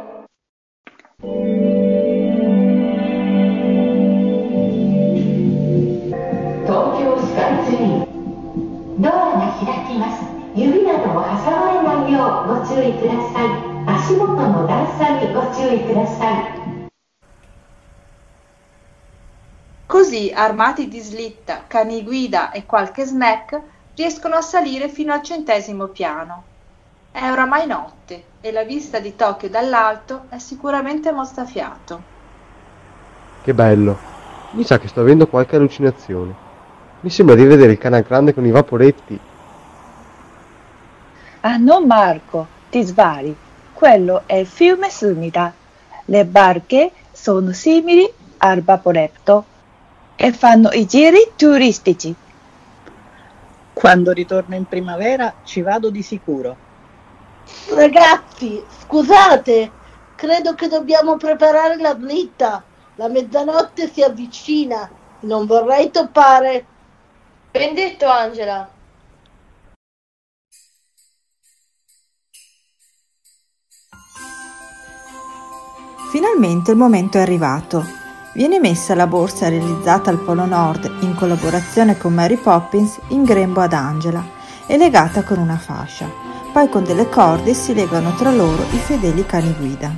Tokyo Skytree ドアが開きます指などを挟まれないようご注意ください足元の段差にご注意ください Così, armati di slitta, cani guida e qualche snack, riescono a salire fino al centesimo piano. È oramai notte e la vista di Tokyo dall'alto è sicuramente mozzafiato. Che bello. Mi sa che sto avendo qualche allucinazione. Mi sembra di vedere il canal grande con i vaporetti. Ah no Marco, ti sbagli. Quello è il fiume Sumida. Le barche sono simili al vaporetto e fanno i giri turistici. Quando ritorno in primavera ci vado di sicuro. Ragazzi, scusate, credo che dobbiamo preparare la slitta. La mezzanotte si avvicina. Non vorrei toppare. Ben detto Angela! Finalmente il momento è arrivato. Viene messa la borsa realizzata al Polo Nord in collaborazione con Mary Poppins in grembo ad Angela e legata con una fascia. Poi con delle corde si legano tra loro i fedeli cani guida.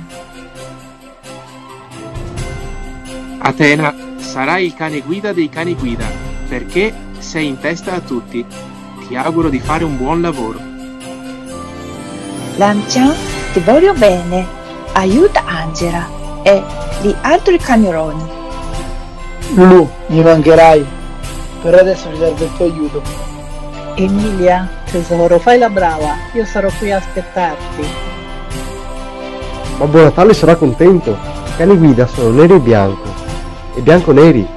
Atena, sarai il cane guida dei cani guida, perché sei in testa a tutti. Ti auguro di fare un buon lavoro. Lancian, ti voglio bene. Aiuta Angela e gli altri cagnoloni. Lulu, mi mancherai. Per adesso mi serve il tuo aiuto. Emilia, tesoro, fai la brava. Io sarò qui a aspettarti. Babbo Natale sarà contento. I cani guida sono nero e bianco. E bianco-neri.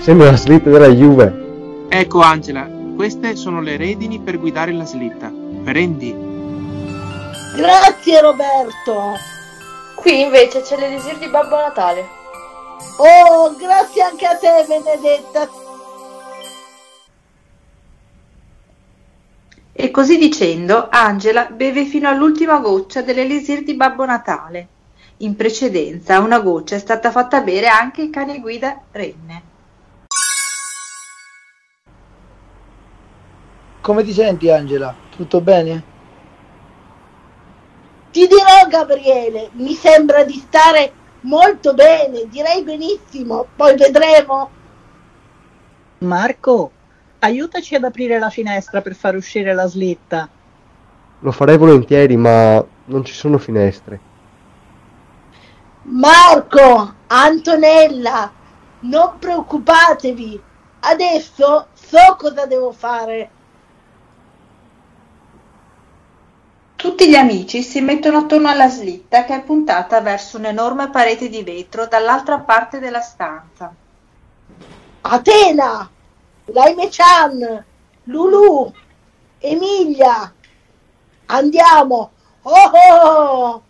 Sembra la slitta della Juve. Ecco Angela, queste sono le redini per guidare la slitta. Prendi. Grazie Roberto. Qui invece c'è l'elisir di Babbo Natale. Oh, grazie anche a te Benedetta. E così dicendo, Angela beve fino all'ultima goccia dell'elisir di Babbo Natale. In precedenza una goccia è stata fatta bere anche il cane guida Renne. Come ti senti Angela? Tutto bene? Ti dirò Gabriele, mi sembra di stare molto bene, direi benissimo, poi vedremo. Marco, aiutaci ad aprire la finestra per far uscire la slitta. Lo farei volentieri, ma non ci sono finestre. Marco, Antonella, non preoccupatevi, adesso so cosa devo fare. Tutti gli amici si mettono attorno alla slitta che è puntata verso un'enorme parete di vetro dall'altra parte della stanza. Atena, Laime-chan, Lulu, Emilia, andiamo. Oh, oh!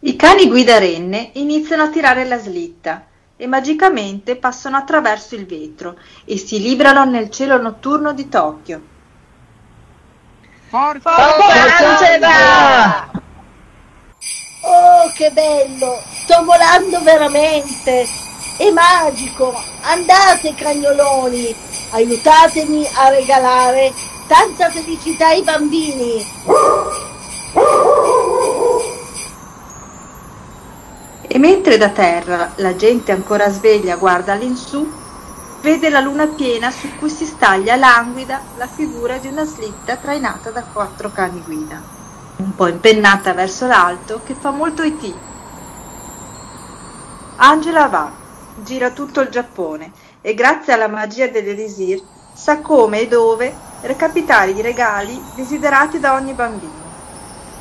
I cani guida renne iniziano a tirare la slitta e magicamente passano attraverso il vetro e si librano nel cielo notturno di Tokyo. Forza! Angela! Oh, che bello! Sto volando veramente! È magico! Andate cagnoloni! Aiutatemi a regalare tanta felicità ai bambini! E mentre da terra la gente ancora sveglia guarda all'insù, vede la luna piena su cui si staglia languida la figura di una slitta trainata da quattro cani guida, un po' impennata verso l'alto che fa molto IT. Angela va, gira tutto il Giappone e grazie alla magia dell'Elisir sa come e dove recapitare i regali desiderati da ogni bambino.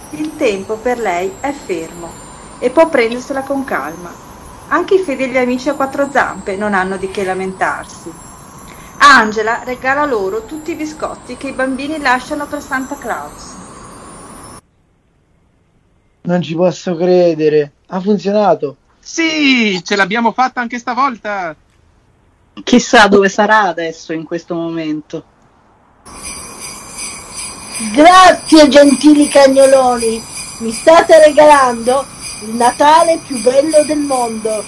Il tempo per lei è fermo e può prendersela con calma. Anche i fedeli amici a quattro zampe non hanno di che lamentarsi. Angela regala loro tutti i biscotti che i bambini lasciano per Santa Claus. Non ci posso credere. Ha funzionato. Sì, ce l'abbiamo fatta anche stavolta. Chissà dove sarà adesso in questo momento. Grazie gentili cagnoloni, mi state regalando il Natale più bello del mondo.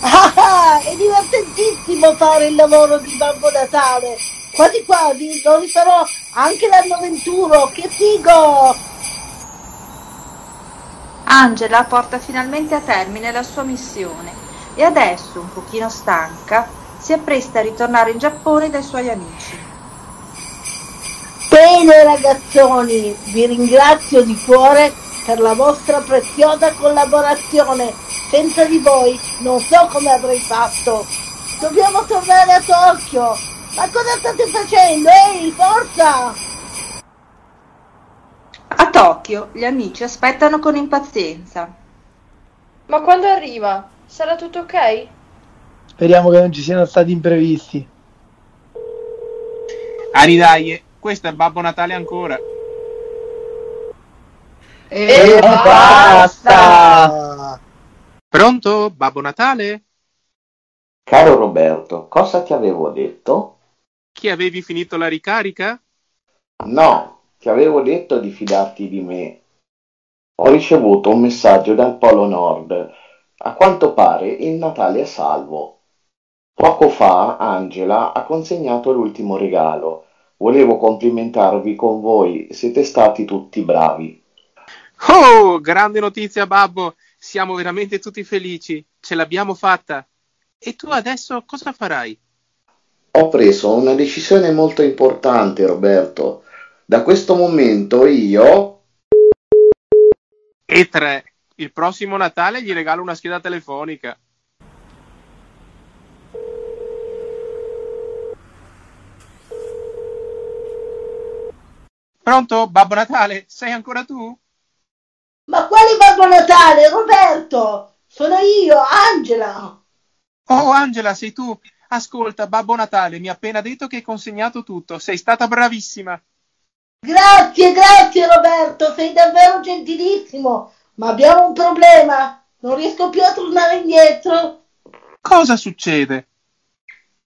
Ah, ah, è divertentissimo fare il lavoro di Babbo Natale. Quasi quasi lo rifarò anche l'anno 21, che figo! Angela porta finalmente a termine la sua missione e adesso, un pochino stanca, si appresta a ritornare in Giappone dai suoi amici. Bene ragazzoni, vi ringrazio di cuore per la vostra preziosa collaborazione. Senza di voi non so come avrei fatto. Dobbiamo tornare a Tokyo. Ma cosa state facendo? Ehi, forza! A Tokyo gli amici aspettano con impazienza. Ma quando arriva? Sarà tutto ok? Speriamo che non ci siano stati imprevisti. Aridaie, questo è Babbo Natale ancora. E basta! Pronto? Babbo Natale? Caro Roberto, cosa ti avevo detto? Che avevi finito la ricarica? No, ti avevo detto di fidarti di me. Ho ricevuto un messaggio dal Polo Nord. A quanto pare il Natale è salvo. Poco fa Angela ha consegnato l'ultimo regalo. Volevo complimentarvi con voi, siete stati tutti bravi. Oh, grande notizia, Babbo! Siamo veramente tutti felici. Ce l'abbiamo fatta. E tu adesso cosa farai? Ho preso una decisione molto importante, Roberto. Da questo momento io... E tre. Il prossimo Natale gli regalo una scheda telefonica. Pronto? Babbo Natale? Sei ancora tu? Ma quale Babbo Natale, Roberto? Sono io, Angela. Oh, Angela, sei tu? Ascolta, Babbo Natale mi ha appena detto che hai consegnato tutto. Sei stata bravissima. Grazie, grazie Roberto, sei davvero gentilissimo. Ma abbiamo un problema. Non riesco più a tornare indietro. Cosa succede?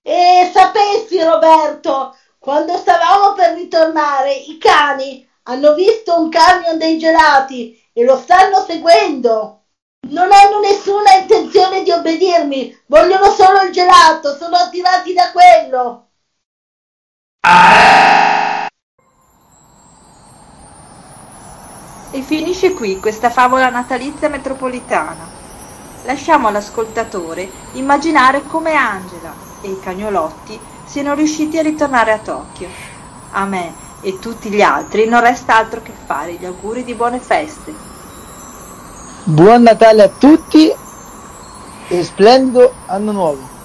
E sapessi, Roberto, quando stavamo per ritornare, i cani hanno visto un camion dei gelati e lo stanno seguendo. Non hanno nessuna intenzione di obbedirmi, vogliono solo il gelato, sono attirati da quello. E finisce qui questa favola natalizia metropolitana. Lasciamo all'ascoltatore immaginare come Angela e i cagnolotti siano riusciti a ritornare a Tokyo. A me e tutti gli altri non resta altro che fare gli auguri di buone feste. Buon Natale a tutti e splendido anno nuovo.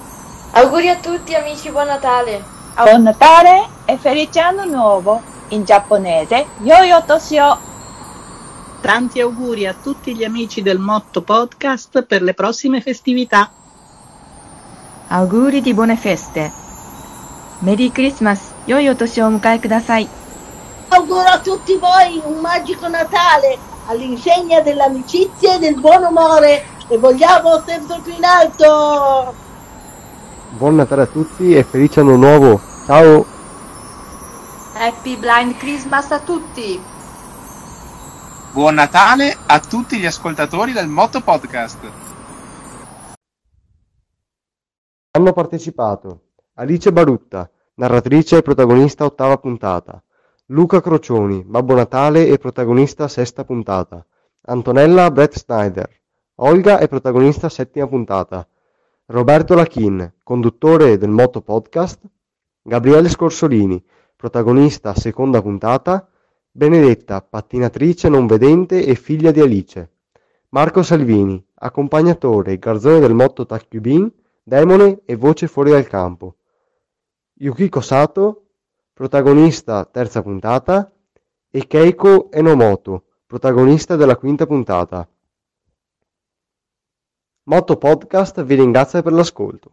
Auguri a tutti amici, buon Natale! Buon Natale e felice anno nuovo! In giapponese, Yoyo Toshio! Tanti auguri a tutti gli amici del Motto Podcast per le prossime festività. Auguri di buone feste. Merry Christmas. 良いお年をお迎えください。 Auguro a tutti voi un magico Natale all'insegna dell'amicizia e del buon umore e vogliamo sempre più in alto. Buon Natale a tutti e felice anno nuovo. Ciao! Happy Blind Christmas a tutti! Buon Natale a tutti gli ascoltatori del Moto Podcast. Hanno partecipato Alice Barutta, narratrice e protagonista ottava puntata, Luca Crocioni, Babbo Natale e protagonista sesta puntata, Antonella Brett Snyder, Olga è protagonista settima puntata, Roberto Lachin, conduttore del Moto Podcast, Gabriele Scorsolini, protagonista seconda puntata, Benedetta, pattinatrice non vedente e figlia di Alice, Marco Salvini, accompagnatore e garzone del Moto Takubin, demone e voce fuori dal campo, Yukiko Sato, protagonista terza puntata, e Keiko Enomoto, protagonista della quinta puntata. Moto Podcast vi ringrazia per l'ascolto.